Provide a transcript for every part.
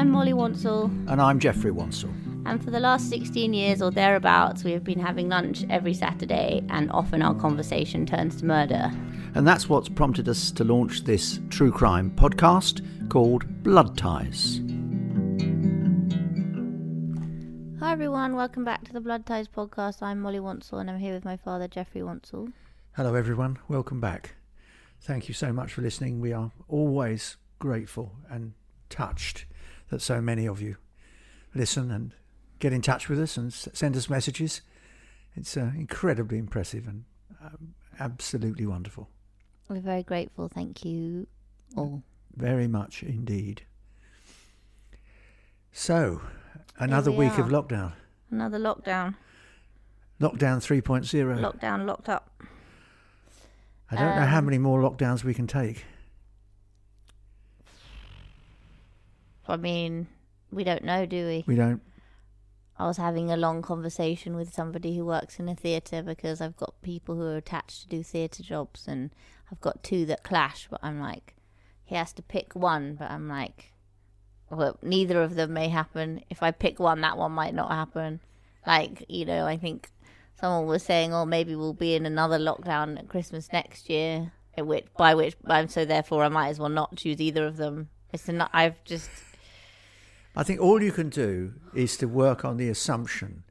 I'm Molly Wansell, And I'm Geoffrey Wansell. and for the last 16 years or thereabouts, we have been having lunch every Saturday, and often our conversation turns to murder. And that's what's prompted us to launch this true crime podcast called Blood Ties. Hi, everyone, welcome back to the Blood Ties podcast. I'm Molly Wansell, and I'm here with my father, Geoffrey Wansell. Hello, everyone. Welcome back. Thank you so much for listening. We are always grateful and touched that so many of you listen and get in touch with us and send us messages. It's uh, incredibly impressive and um, absolutely wonderful. We're very grateful, thank you all. Very much indeed. So, another we week of lockdown. Another lockdown. Lockdown 3.0. Lockdown, locked up. I don't know how Um, many more lockdowns we can take. I mean, we don't know, do we? We don't. I was having a long conversation with somebody who works in a theatre because I've got people who are attached to do theatre jobs and I've got two that clash, but I'm like, he has to pick one, but I'm like, well, neither of them may happen. If I pick one, that one might not happen. Like, you know, I think someone was saying, oh, maybe we'll be in another lockdown at Christmas next year, at which, by which, um, so therefore I might as well not choose either of them. It's not, I've just, I think all you can do is to work on the assumption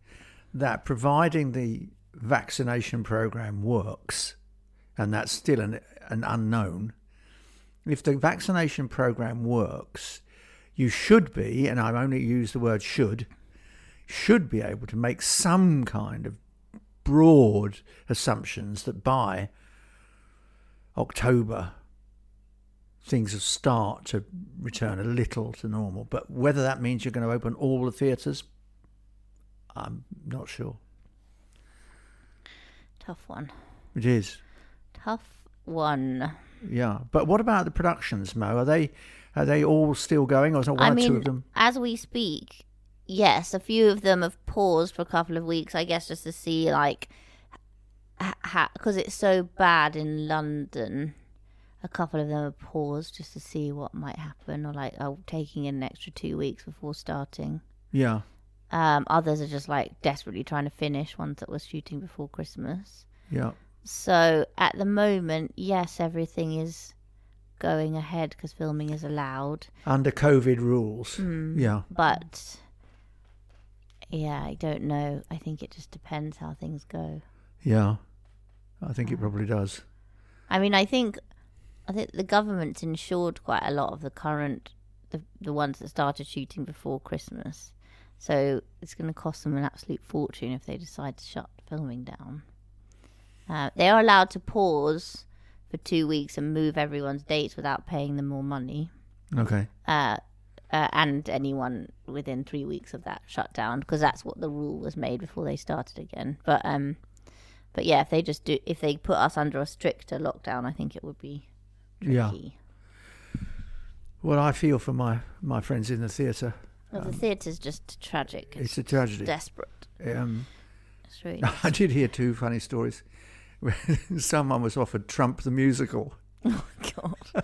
that providing the vaccination program works, and that's still an, an unknown, if the vaccination program works, you should be, and I've only used the word should, should be able to make some kind of broad assumptions that by October things will start to return a little to normal. But whether that means you're going to open all the theatres, I'm not sure. tough one. It is, Tough one. yeah. But what about the productions, Mo? Are they are they all still going, or is there one I or mean, two of them? as we speak, yes, a few of them have paused for a couple of weeks, I guess, just to see, like, because it's so bad in London. A couple of them have paused just to see what might happen, or like, oh, taking in an extra two weeks before starting. Yeah, Um, others are just like desperately trying to finish ones that were shooting before Christmas. yeah. So at the moment, yes, everything is going ahead because filming is allowed. Under COVID rules. Hmm. Yeah, but yeah, I don't know. I think it just depends how things go. yeah. I think it probably does. I mean, I think I think the government's insured quite a lot of the current the the ones that started shooting before Christmas. So it's going to cost them an absolute fortune if they decide to shut filming down. Uh, they are allowed to pause for two weeks and move everyone's dates without paying them more money. Okay. uh, uh, and anyone within three weeks of that shutdown because that's what the rule was made before they started again. But um, but yeah, if they just do, if they put us under a stricter lockdown, I think it would be Yeah. tricky. Well, I feel for my my friends in the theatre. Well, the theatre's just tragic. It's, It's a tragedy. desperate. Um, It's really. I did hear two funny stories. Someone was offered Trump the musical. oh God.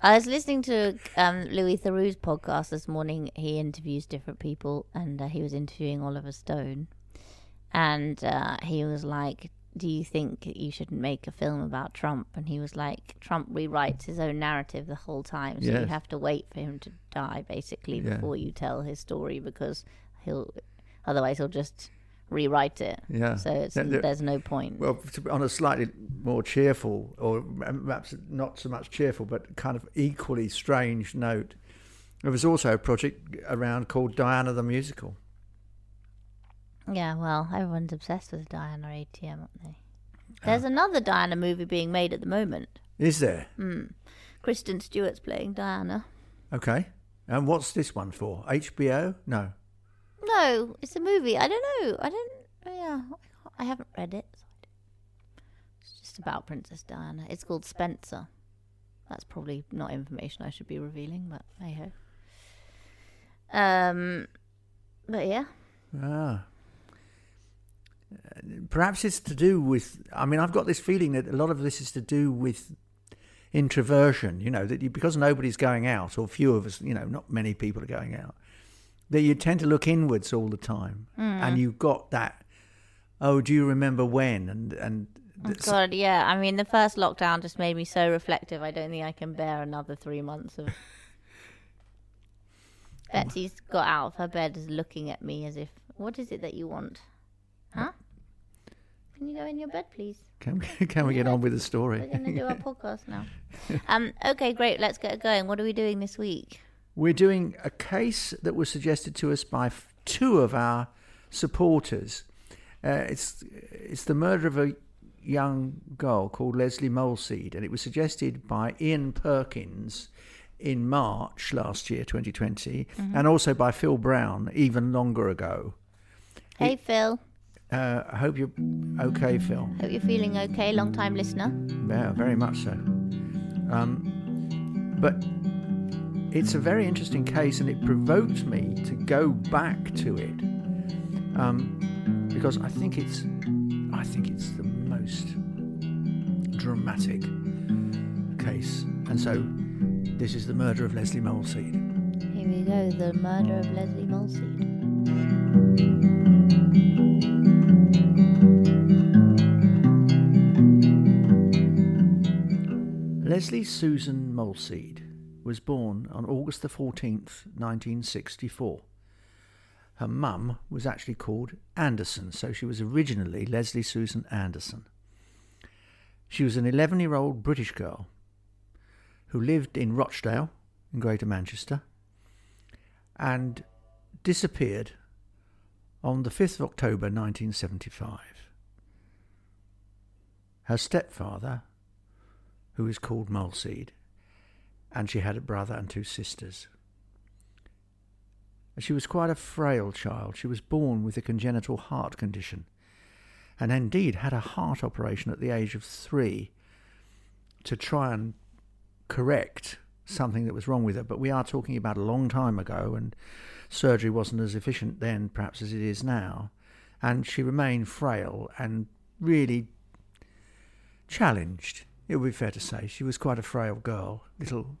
I was listening to um, Louis Theroux's podcast this morning. He interviews different people, and uh, he was interviewing Oliver Stone. And uh, he was like, "Do you think you should make a film about Trump?" And he was like, "Trump rewrites his own narrative the whole time, so you have to wait for him to die, basically, Yeah. before you tell his story, because he'll otherwise he'll just rewrite it. Yeah. So it's, Yeah, the- there's no point. Well, to, on a slightly more cheerful, or perhaps not so much cheerful, but kind of equally strange note, there was also a project around called Diana the Musical. Yeah, well, everyone's obsessed with Diana ATM, aren't they? There's another Diana movie being made at the moment. Is there? Mm. Kristen Stewart's playing Diana. Okay. And what's this one for? HBO? No. No, it's a movie. I don't know. I don't. Yeah, I haven't read it. So It's just about Princess Diana. It's called Spencer. That's probably not information I should be revealing, but hey ho. Um, but yeah, Ah. Perhaps it's to do with. I mean, I've got this feeling that a lot of this is to do with introversion, you know, that you, because nobody's going out, or few of us, you know, not many people are going out, that you tend to look inwards all the time, mm. and you've got that. Oh, do you remember when? And and Oh, God, yeah. I mean, the first lockdown just made me so reflective. I don't think I can bear another three months of. Betsy's got out of her bed, is looking at me as if, "What is it that you want? Huh? Can you go in your bed, please? can we, can we get on with the story? We're going to do our podcast now." Um. Okay, great. Let's get going. What are we doing this week? We're doing a case that was suggested to us by f- two of our supporters. Uh, it's it's the murder of a young girl called Lesley Molseed, and it was suggested by Ian Perkins in March last year, 2020, and also by Phil Brown even longer ago. Hey, Phil. Uh, I hope you're okay, Phil. Hope you're feeling okay. Long time listener. Yeah, very much so. Um, but it's a very interesting case, and it provoked me to go back to it um, because I think it's, I think it's the most dramatic case, and so this is the murder of Lesley Molseed. Here we go. The murder of Lesley Molseed. Lesley Susan Molseed was born on August the 14th, 1964. Her mum was actually called Anderson, so she was originally Lesley Susan Anderson. She was an 11 year old British girl who lived in Rochdale in Greater Manchester and disappeared on the 5th of October 1975. Her stepfather, who is called Molseed, and she had a brother and two sisters. She was quite a frail child. She was born with a congenital heart condition and indeed had a heart operation at the age of three to try and correct something that was wrong with her. But we are talking about a long time ago, and surgery wasn't as efficient then, perhaps, as it is now. And she remained frail and really challenged. It would be fair to say she was quite a frail girl, little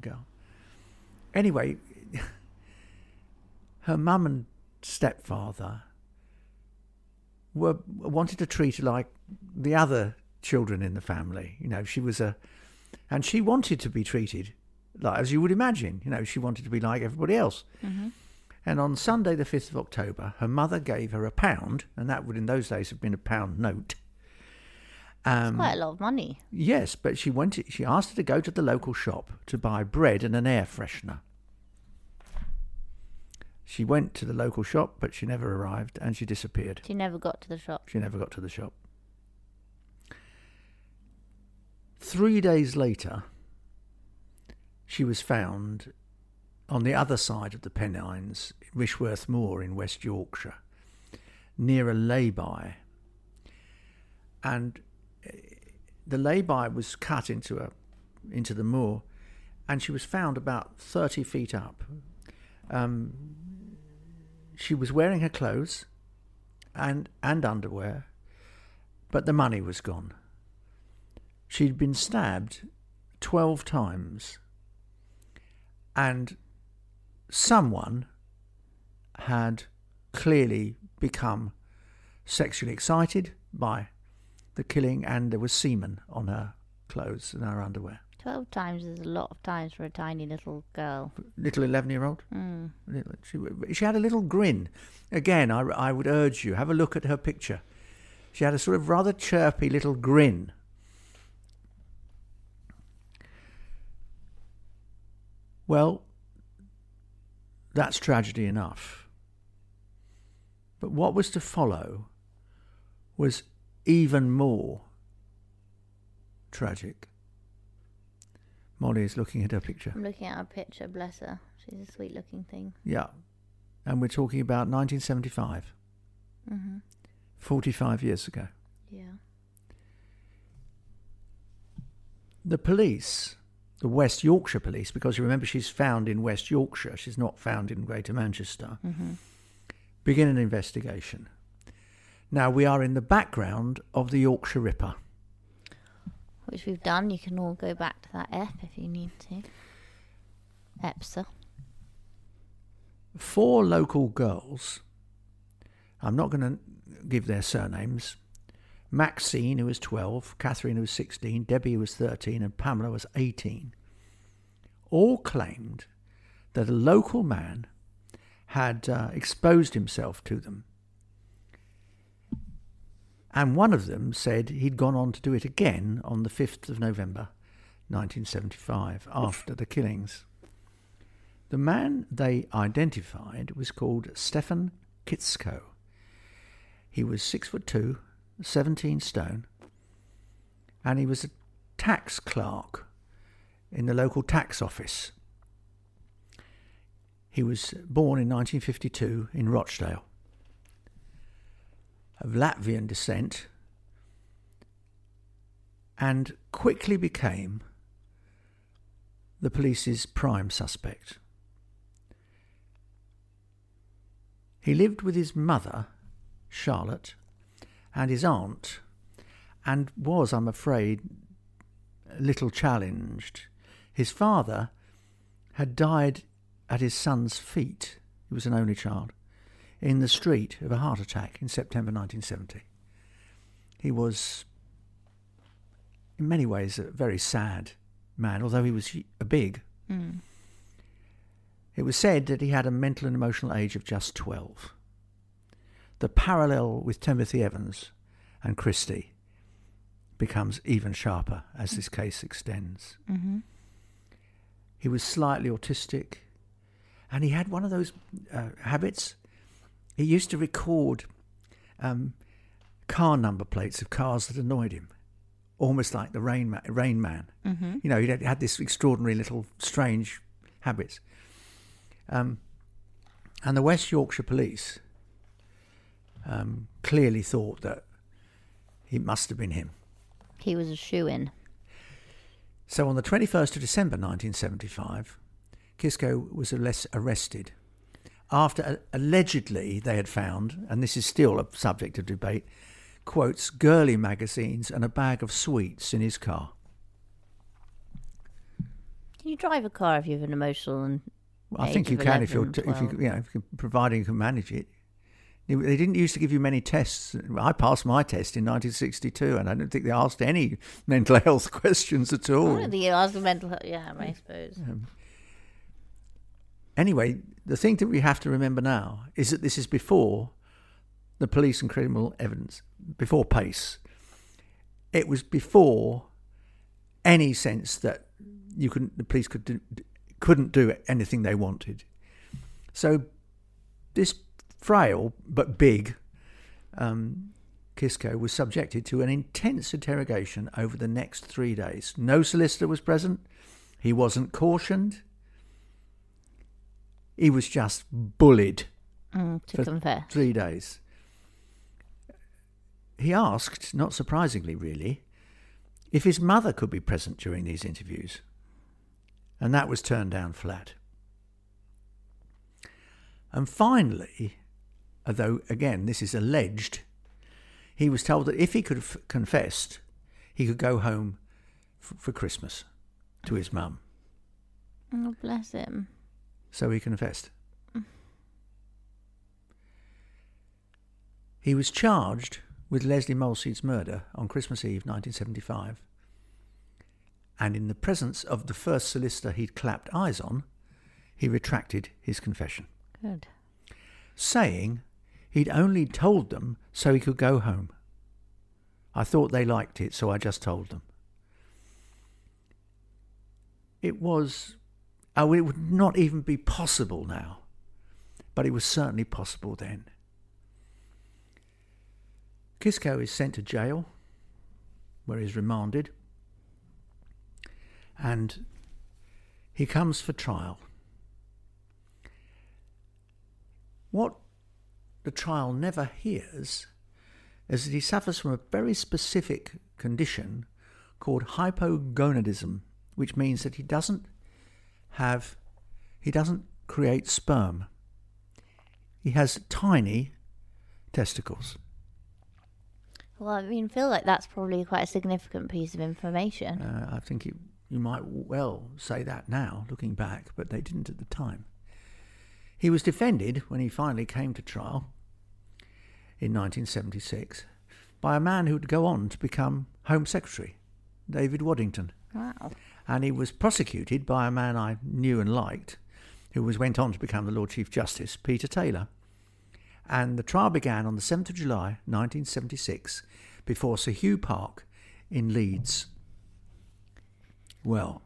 girl. Anyway, her mum and stepfather were wanted to treat her like the other children in the family. You know, she was a, and she wanted to be treated like as you would imagine. You know, she wanted to be like everybody else. Mm-hmm. And on Sunday, the fifth of October, her mother gave her a pound, and that would in those days have been a pound note. Um, Quite a lot of money. Yes, but she went. She asked her to go to the local shop to buy bread and an air freshener. She went to the local shop, but she never arrived, and she disappeared. She never got to the shop. She never got to the shop. Three days later, she was found on the other side of the Pennines, Rishworth Moor in West Yorkshire, near a lay-by. And the lay-by was cut into a into the moor, and she was found about thirty feet up. Um, she was wearing her clothes and and underwear, but the money was gone. She'd been stabbed twelve times, and someone had clearly become sexually excited by the killing, and there was semen on her clothes and her underwear. Twelve times is a lot of times for a tiny little girl. Little eleven-year-old. Mm. She, she had a little grin. Again, I, I would urge you have a look at her picture. She had a sort of rather chirpy little grin. Well, that's tragedy enough. But what was to follow was even more tragic. Molly is looking at her picture. I'm looking at her picture. Bless her. She's a sweet-looking thing. Yeah. And we're talking about 1975, hmm 45 years ago. Yeah. The police, the West Yorkshire police, because you remember she's found in West Yorkshire, she's not found in Greater Manchester, hmm begin an investigation. Now we are in the background of the Yorkshire Ripper. which we've done. You can all go back to that ep if you need to. EPSA. Four local girls, I'm not going to give their surnames, Maxine, who was 12, Catherine, who was 16, Debbie, who was 13, and Pamela was 18, all claimed that a local man had uh, exposed himself to them. And one of them said he'd gone on to do it again on the 5th of November 1975 after the killings. The man they identified was called Stefan Kiszko. He was six foot two, 17 stone, and he was a tax clerk in the local tax office. He was born in 1952 in Rochdale. Of Latvian descent, and quickly became the police's prime suspect. He lived with his mother, Charlotte, and his aunt, and was, I'm afraid, a little challenged. His father had died at his son's feet, he was an only child, in the street of a heart attack in September 1970. He was, in many ways, a very sad man, although he was a big. Mm. It was said that he had a mental and emotional age of just 12. The parallel with Timothy Evans and Christie becomes even sharper as this case extends. Mm-hmm. He was slightly autistic, and he had one of those uh, habits. He used to record um, car number plates of cars that annoyed him, almost like the Rain, Ma- Rain Man. Mm-hmm. You know, he had, this extraordinary little strange habits. Um, and the West Yorkshire Police um, clearly thought that it must have been him. He was a shoe in. So on the 21st of December 1975, Kiszko was arrested after allegedly they had found, and this is still a subject of debate, quotes, girly magazines and a bag of sweets in his car. Can you drive a car if you have an emotional and Well, I think you can if you're, t- if you, you know, if you, providing you can manage it. They- didn't used to give you many tests. I passed my test in 1962, and I don't think they asked any mental health questions at I all. don't think you ask the mental health. Yeah, I suppose. Um, Anyway, the thing that we have to remember now is that this is before the police and criminal evidence, before PACE. It was before any sense that you couldn't, the police could do, couldn't do anything they wanted. So this frail but big um, Kiszko was subjected to an intense interrogation over the next three days. No solicitor was present. He wasn't cautioned. He was just bullied Mm, to confess. three days. He asked, not surprisingly, really, if his mother could be present during these interviews. And that was turned down flat. And finally, although again this is alleged, he was told that if he could have confessed, he could go home f- for Christmas to his mum. Oh, bless him. So he confessed. Mm. He was charged with Lesley Molseed's murder on Christmas Eve 1975. And in the presence of the first solicitor he'd clapped eyes on, he retracted his confession, Good. saying he'd only told them so he could go home. I thought they liked it, so I just told them. It was, oh, it would not even be possible now, but it was certainly possible then. Kiszko is sent to jail, where he's remanded, and he comes for trial. What the trial never hears is that he suffers from a very specific condition called hypogonadism, which means that he doesn't have, he doesn't create sperm. He has tiny testicles. Well, I mean, feel like that's probably quite a significant piece of information. Uh, I think it, you might well say that now, looking back, but they didn't at the time. He was defended when he finally came to trial in 1976 by a man who would go on to become Home Secretary, David Waddington. Wow. And he was prosecuted by a man I knew and liked, who was went on to become the Lord Chief Justice, Peter Taylor. And the trial began on the 7th of July 1976 before Sir Hugh Park in Leeds. Well,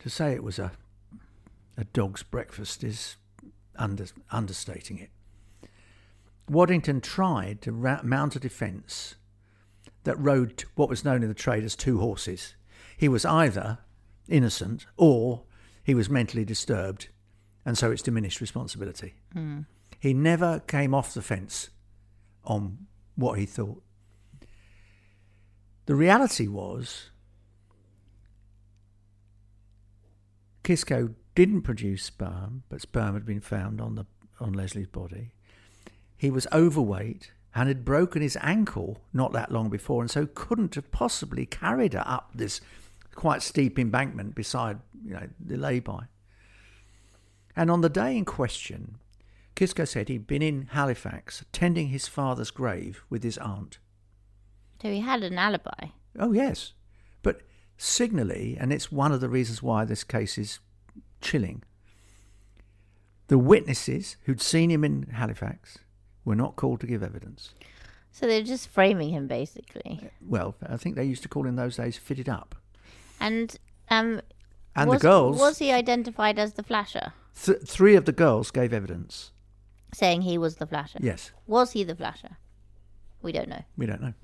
to say it was a a dog's breakfast is under, understating it. Waddington tried to ra- mount a defence that rode what was known in the trade as two horses. He was either innocent or he was mentally disturbed, and so it's diminished responsibility. Mm. He never came off the fence on what he thought. The reality was Kiszko didn't produce sperm, but sperm had been found on the on Lesley's body. He was overweight and had broken his ankle not that long before, and so couldn't have possibly carried her up this quite steep embankment beside you know the lay-by. And on the day in question, Kiszko said he'd been in Halifax tending his father's grave with his aunt. So he had an alibi. Oh yes, but signally, and it's one of the reasons why this case is chilling. The witnesses who'd seen him in Halifax were not called to give evidence. So they're just framing him, basically. Well, I think they used to call in those days fitted up. And um, And was, the girls, was he identified as the flasher, th- three of the girls gave evidence. saying he was the flasher? Yes, Was he the flasher? We don't know. we don't know.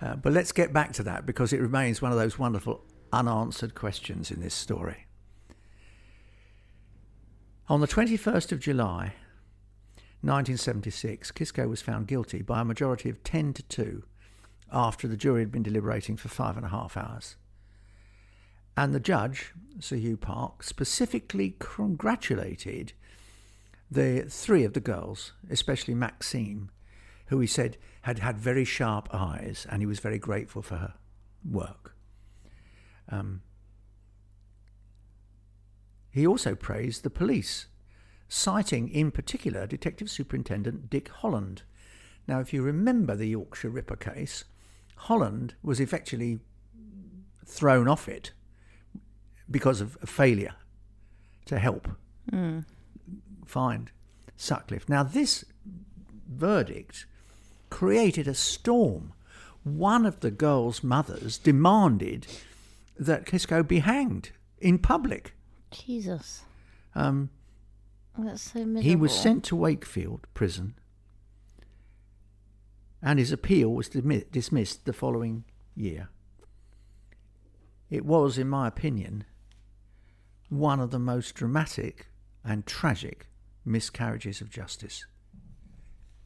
Uh, but let's get back to that because it remains one of those wonderful unanswered questions in this story. On the 21st of July, 1976, Kiszko was found guilty by a majority of 10 to 2 after the jury had been deliberating for five and a half hours. And the judge, Sir Hugh Park, specifically congratulated the three of the girls, especially Maxine, who he said had had very sharp eyes and he was very grateful for her work. Um, he also praised the police, citing in particular Detective Superintendent Dick Holland. Now, if you remember the Yorkshire Ripper case, Holland was effectively thrown off it because of a failure to help find Sutcliffe. Now, this verdict created a storm. One of the girls' mothers demanded that Kiszko be hanged in public. Jesus. Um, That's so miserable. he was sent to Wakefield prison, and his appeal was dismissed the following year. It was, in my opinion, one of the most dramatic and tragic miscarriages of justice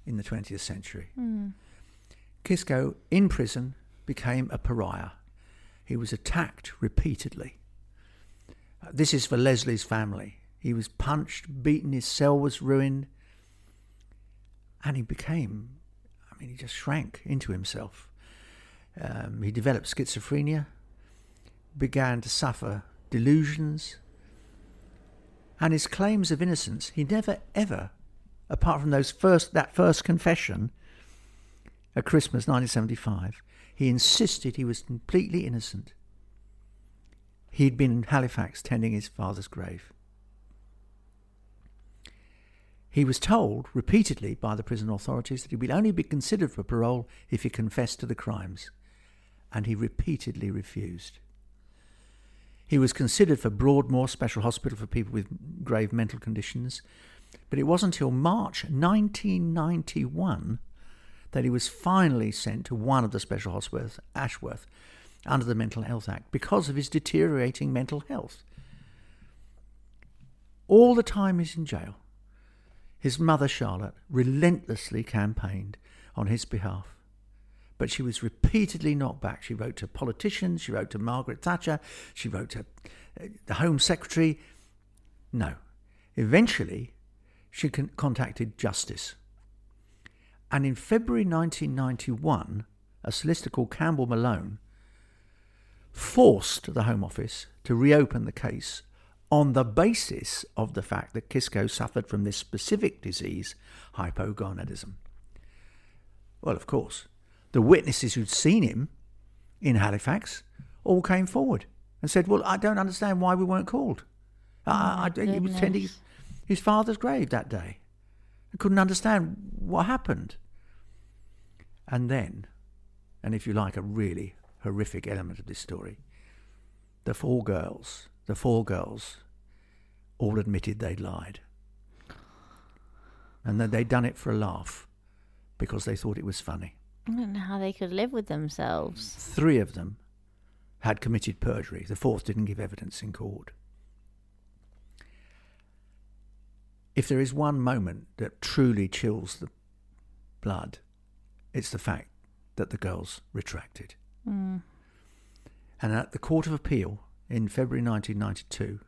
in the 20th century. Kiszko, in prison, became a pariah. He was attacked repeatedly. Uh, This is for Lesley's family. He was punched, beaten, his cell was ruined, and he became, I mean, he just shrank into himself. Um, he developed schizophrenia, began to suffer delusions, and his claims of innocence, he never ever, apart from those first that first confession at Christmas 1975, he insisted he was completely innocent. He'd been in Halifax tending his father's grave. He was told repeatedly by the prison authorities that he would only be considered for parole if he confessed to the crimes, and he repeatedly refused. He was considered for Broadmoor Special Hospital for people with grave mental conditions, but it wasn't until March 1991 that he was finally sent to one of the special hospitals, Ashworth, under the Mental Health Act because of his deteriorating mental health. All the time he's in jail, his mother, Charlotte, relentlessly campaigned on his behalf. But she was repeatedly knocked back. She wrote to politicians, she wrote to Margaret Thatcher, she wrote to uh, the Home Secretary. No. Eventually, she con- contacted Justice. And in February 1991, a solicitor called Campbell Malone forced the Home Office to reopen the case on the basis of the fact that Kiszko suffered from this specific disease, hypogonadism. Well, of course, the witnesses who'd seen him in Halifax all came forward and said, Well, I don't understand why we weren't called. I, I, he was tending his, his father's grave that day. I couldn't understand what happened. And then, and if you like, a really horrific element of this story, the four girls, the four girls, all admitted they'd lied. And that they'd done it for a laugh because they thought it was funny. I don't know how they could live with themselves. Three of them had committed perjury. The fourth didn't give evidence in court. If there is one moment that truly chills the blood, it's the fact that the girls retracted. Mm. And at the Court of Appeal in February 1992,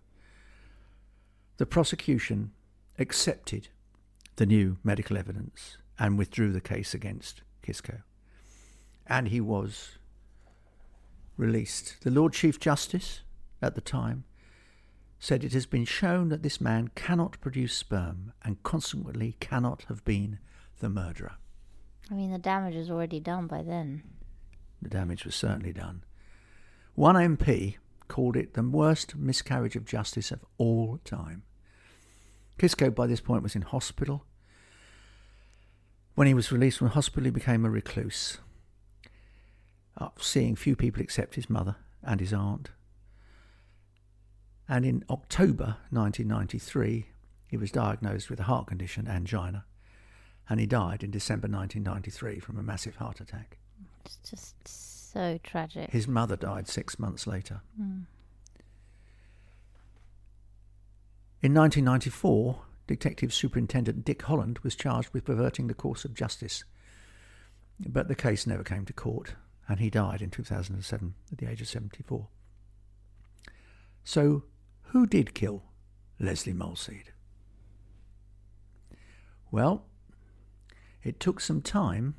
the prosecution accepted the new medical evidence and withdrew the case against Kiszko. And he was released. The Lord Chief Justice at the time said it has been shown that this man cannot produce sperm and consequently cannot have been the murderer. I mean, the damage is already done by then. The damage was certainly done. One MP called it the worst miscarriage of justice of all time. Kiszko, by this point, was in hospital. When he was released from hospital, he became a recluse, seeing few people except his mother and his aunt. And in October 1993, he was diagnosed with a heart condition, angina, and he died in December 1993 from a massive heart attack. It's just so tragic. His mother died six months later. Mm. In 1994, Detective Superintendent Dick Holland was charged with perverting the course of justice. But the case never came to court, and he died in 2007 at the age of 74. So, who did kill Lesley Molseed? Well, it took some time,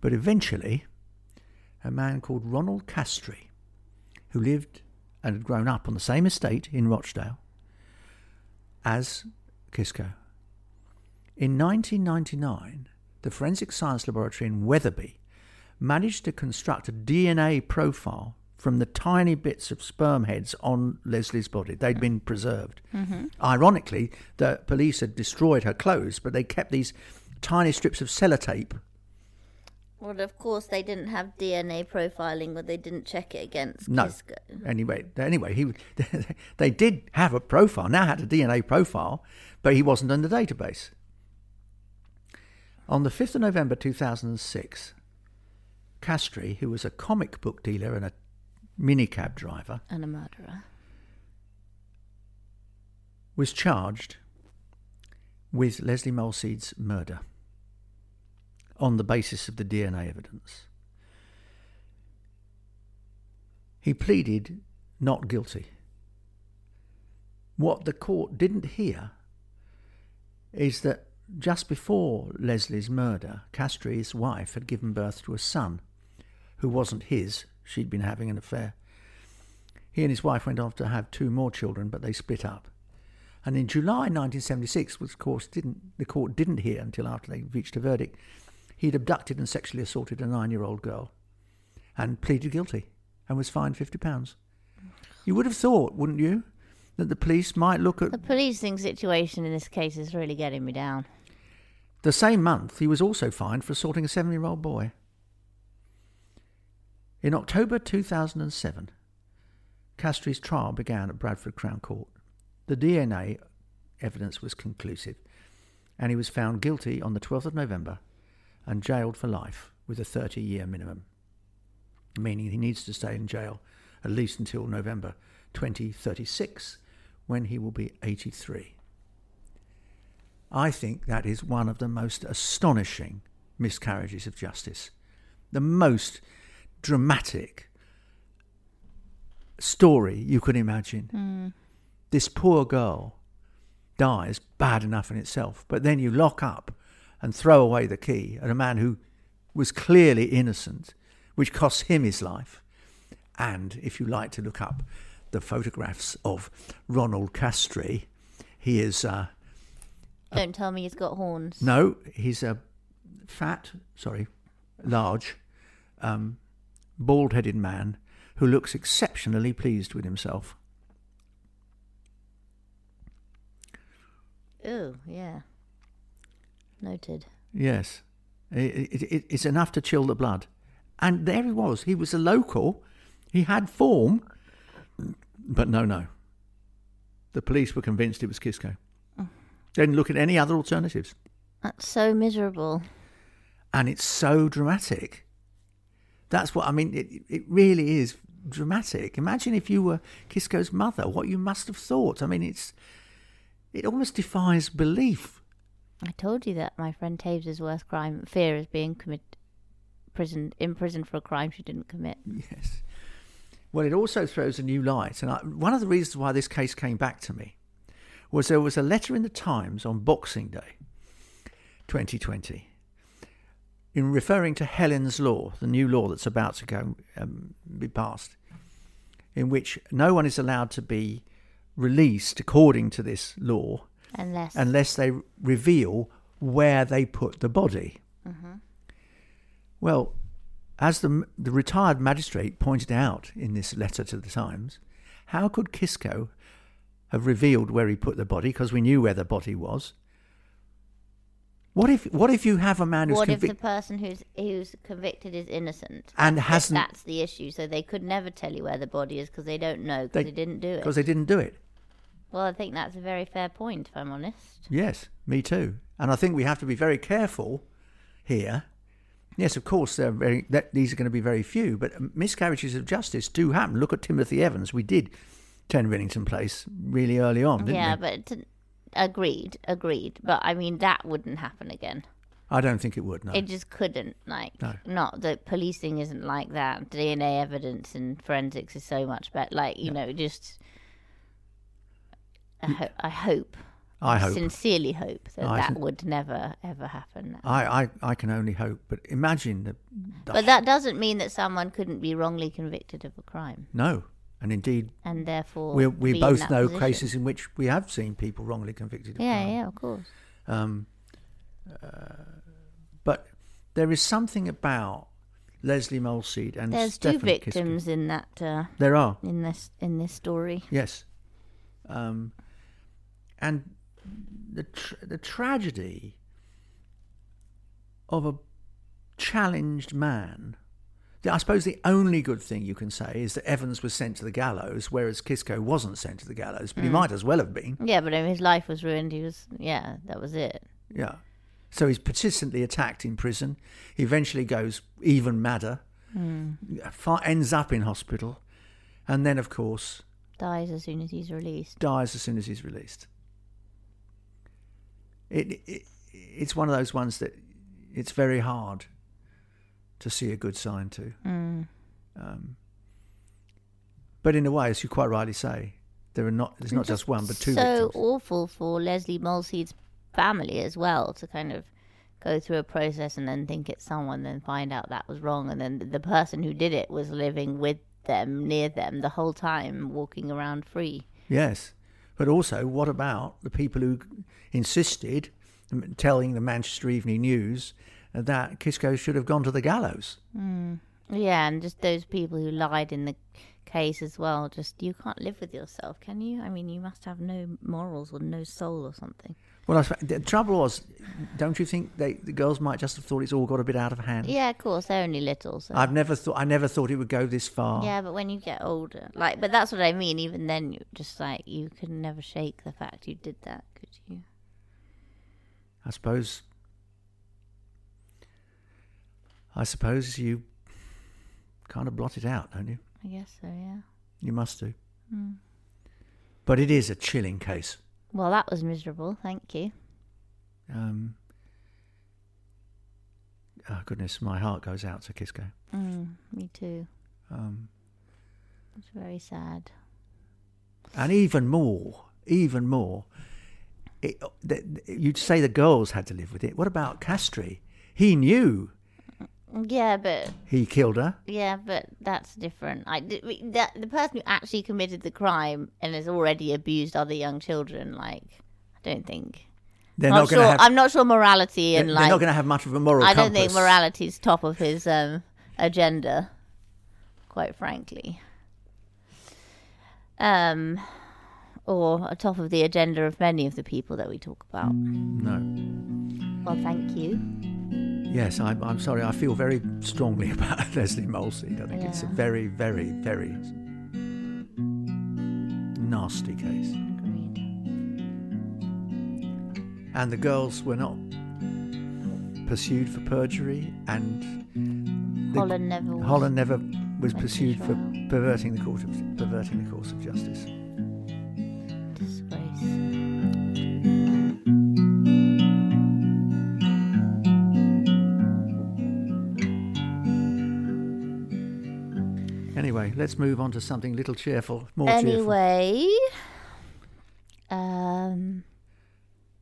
but eventually, a man called Ronald Castree, who lived and had grown up on the same estate in Rochdale as Kiszko. In 1999, the Forensic Science Laboratory in Wetherby managed to construct a DNA profile from the tiny bits of sperm heads on Lesley's body. They'd been preserved. Mm-hmm. Ironically, the police had destroyed her clothes, but they kept these tiny strips of sellotape. Well, of course, they didn't have DNA profiling, or they didn't check it against No. Kiszko. Anyway, anyway, he they did have a profile. Now had a DNA profile, but he wasn't in the database. On the fifth of November two thousand and six, Castree, who was a comic book dealer and a minicab driver, And a murderer. was charged with Lesley Molseed's murder on the basis of the DNA evidence. He pleaded not guilty. What the court didn't hear is that just before Lesley's murder, Castree's wife had given birth to a son who wasn't his. She'd been having an affair. He and his wife went on to have two more children, but they split up. And in July 1976, which of course didn't the court didn't hear until after they reached a verdict, he'd abducted and sexually assaulted a nine-year-old girl, and pleaded guilty, and was fined fifty pounds. You would have thought, wouldn't you, that the police might look at The policing situation in this case is really getting me down. the same month. He was also fined for assaulting a seven-year-old boy. In October 2007, Castree's trial began at Bradford Crown Court. The DNA evidence was conclusive, and he was found guilty on the 12th of November and jailed for life with a 30 year minimum, meaning he needs to stay in jail at least until November 2036, when he will be 83. I think that is one of the most astonishing miscarriages of justice, the most dramatic story you could imagine. This poor girl dies, bad enough in itself, but then you lock up and throw away the key at a man who was clearly innocent, which cost him his life. And if you like to look up the photographs of Ronald Castree, he is. Uh, Don't tell me he's got horns. no, he's a fat, sorry, large, um, bald headed man who looks exceptionally pleased with himself. Oh, yeah. Noted. Yes. It, it, it, it's enough to chill the blood. And there he was. He was a local. He had form. But no, no. The police were convinced it was Kiszko. They didn't look at any other alternatives. That's so miserable. And it's so dramatic. That's what I mean. It, it really is dramatic. Imagine if you were Kiszko's mother, what you must have thought. I mean, it's it almost defies belief. I told you that my friend Taves' worst crime, fear, is being commit, prison in prison for a crime she didn't commit. Yes. Well, it also throws a new light. And I, one of the reasons why this case came back to me was there was a letter in the Times on Boxing Day 2020 in referring to Helen's Law, the new law that's about to go um, be passed, in which no one is allowed to be released according to this law Unless. unless they reveal where they put the body. Well, as the, the retired magistrate pointed out in this letter to the Times, how could Kiszko have revealed where he put the body? Because we knew where the body was. What if what if you have a man who's what if the convicted person who's who's convicted is innocent and hasn't That's the issue. So they could never tell you where the body is because they don't know because They- they, didn't do it. because they didn't do it? Well, I think that's a very fair point. If I'm honest. Yes, me too. And I think we have to be very careful here. Yes, of course, they're very, that, these are going to be very few, but miscarriages of justice do happen. Look at Timothy Evans. We did 10 Rillington Place really early on, didn't yeah, we? Yeah, but agreed, agreed. But I mean, that wouldn't happen again. I don't think it would, no. It just couldn't. Like, No. not that policing isn't like that. DNA evidence and forensics is so much better. Like, you know, just. I, mm. ho- I hope, I hope. sincerely hope that I that would never ever happen. I, I, I can only hope. But imagine the, the But that doesn't mean that someone couldn't be wrongly convicted of a crime, no. And indeed, and therefore we, we both know position. cases in which we have seen people wrongly convicted of Yeah, crime. yeah, of course. Um, uh, but there is something about Lesley Molseed and There's Stefan two victims in that uh, There are. in this in this story. Yes. Um, and the tr- the tragedy of a challenged man. I suppose the only good thing you can say is that Evans was sent to the gallows, whereas Kiszko wasn't sent to the gallows, but he mm. might as well have been. Yeah, but I mean, his life was ruined. He was yeah, that was it. Yeah. So he's persistently attacked in prison. He eventually goes even madder, hmm. fi- ends up in hospital, and then, of course, Dies as soon as he's released. dies as soon as he's released. It, it it's one of those ones that it's very hard to see a good sign to. Um, but in a way, as you quite rightly say, there are not there's not just one but two so victims. awful for Lesley Molseed's family as well to kind of go through a process and then think it's someone, then find out that was wrong, and then the person who did it was living with them, near them, the whole time, walking around free. Yes, but also, what about the people who insisted, telling the Manchester Evening News that Kiszko should have gone to the gallows? Hmm. Yeah, and just those people who lied in the case as well. Just you can't live with yourself, can you? I mean, you must have no morals or no soul or something. Well, the trouble was, don't you think they, the girls might just have thought it's all got a bit out of hand? Yeah, of course, they're only little. So. I've never thought I never thought it would go this far. Yeah, but when you get older, like, but that's what I mean. Even then, you just like you could never shake the fact you did that, could you? I suppose. I suppose you kind of blot it out, don't you? I guess so. Yeah. You must do. But it is a chilling case. Well, that was miserable. Thank you. Um, oh goodness, my heart goes out to Kiszko. Mm, me too. Um, It's very sad. and even more, even more, it, th- you'd say the girls had to live with it. What about Castree? He knew Yeah, but he killed her. yeah, but that's different. I that, the person who actually committed the crime and has already abused other young children, like I don't think. They're not not sure. have. I'm not sure morality they're and they're like not going to have much of a moral I don't compass. think morality's top of his um, agenda, quite frankly. Um, or top of the agenda of many of the people that we talk about. No. Well, thank you. Yes, I'm, I'm sorry. I feel very strongly about Lesley Molseed. I think it's a very, very, very nasty case. Agreed. And the girls were not pursued for perjury, and Holland never was. Holland never was pursued for perverting the court of perverting the course of justice. Let's move on to something little cheerful, more cheerful. Anyway, um,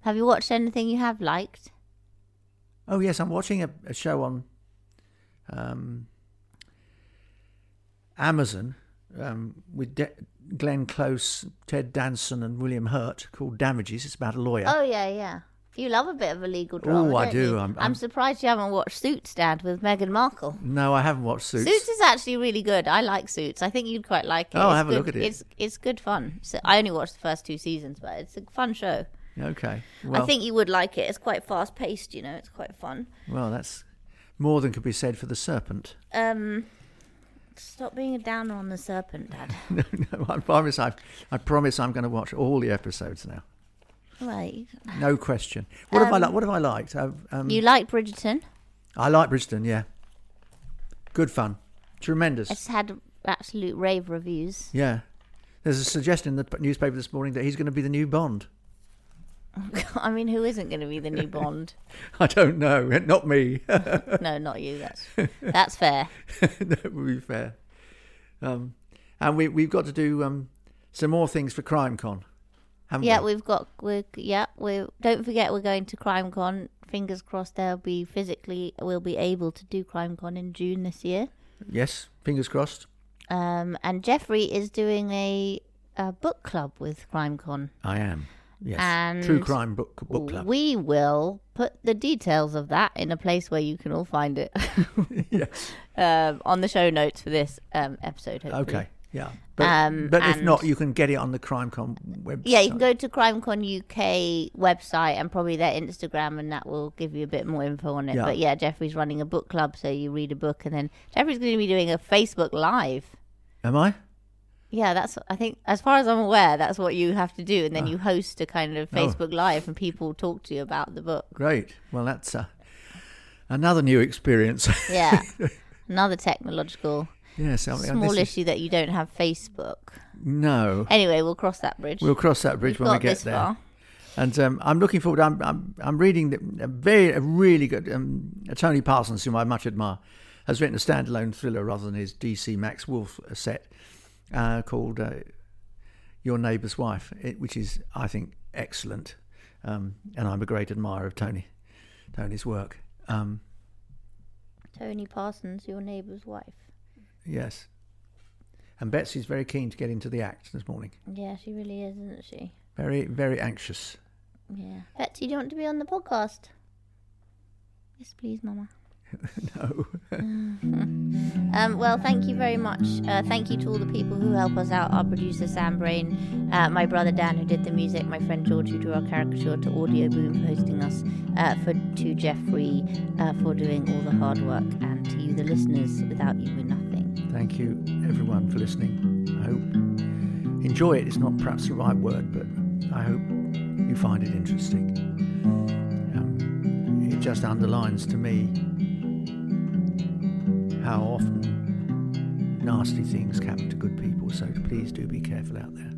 have you watched anything you have liked? Oh yes, I'm watching a, a show on um, Amazon um, with De- Glenn Close, Ted Danson, and William Hurt called Damages. It's about a lawyer. Oh yeah, yeah. You love a bit of a legal drama. Oh, I you? I'm- I'm, I'm- surprised you haven't watched Suits, Dad, with Meghan Markle. No, I haven't watched Suits. Suits. is actually really good. I like Suits. I think you'd quite like it. Oh, It's have a look at it. It's it's good fun. So I only watched the first two seasons, but it's a fun show. Okay. Well, I think you would like it. It's quite fast paced. You know, it's quite fun. well, that's more than could be said for the Serpent. Um, stop being a downer on the serpent, Dad. no, no, I promise. I, I promise. I'm going to watch all the episodes now. Right. No question. What have I Um, liked? What have I liked? I've, um, You like Bridgerton? I like Bridgerton. Yeah. Good fun. Tremendous. It's had absolute rave reviews. Yeah. There's a suggestion in the newspaper this morning that he's going to be the new Bond. I mean, who isn't going to be the new Bond? I don't know. Not me. no, not you. That's that's fair. that would be fair. Um, and we, we've got to do um, some more things for CrimeCon. Yeah, we? we've got we yeah we don't forget we're going to CrimeCon. Fingers crossed they'll be physically we'll be able to do CrimeCon in June this year. Yes. Fingers crossed. Um, and Geoffrey is doing a, a book club with CrimeCon. I am. Yes. And True crime book book club. We will put the details of that in a place where you can all find it yes. um, on the show notes for this um, episode. Hopefully. Okay. Yeah. But, Um, but if not, you can get it on the CrimeCon website. Yeah, you can go to CrimeCon UK website and probably their Instagram, and that will give you a bit more info on it. Yeah. But yeah, Geoffrey's running a book club, so you read a book, and then Geoffrey's going to be doing a Facebook Live. Am I? Yeah, that's I think as far as I'm aware, that's what you have to do, and then you host a kind of Oh. Facebook Live, and people talk to you about the book. Great. Well, that's uh, another new experience. Yeah, another technological yes. I mean, small is- issue that you don't have Facebook. No. Anyway, we'll cross that bridge. We'll cross that bridge We've when we get there. far. And um, I'm looking forward. I'm I'm, I'm reading the, a very a really good um, Tony Parsons, whom I much admire, has written a standalone thriller rather than his DC Max Wolfe set uh, called uh, Your Neighbour's Wife, it, which is I think excellent. Um, and I'm a great admirer of Tony Tony's work. Um, Tony Parsons, your neighbour's wife. Yes. And Betsy's very keen to get into the act this morning. Yeah, she really is, isn't she? Very very anxious. Yeah. Betsy, do you want to be on the podcast? Yes, please, Mama. no. Um, well, thank you very much. Uh, thank you to all the people who help us out. Our producer Sam Brain, uh, my brother Dan who did the music, my friend George who drew our caricature, to Audioboom for hosting us, uh, for to Geoffrey uh, for doing all the hard work, and to you, the listeners. Without you, we're nothing. Thank you, everyone, for listening. I hope enjoy it. It's not perhaps the right word, but I hope you find it interesting. Um, it just underlines to me how often nasty things happen to good people. So please do be careful out there.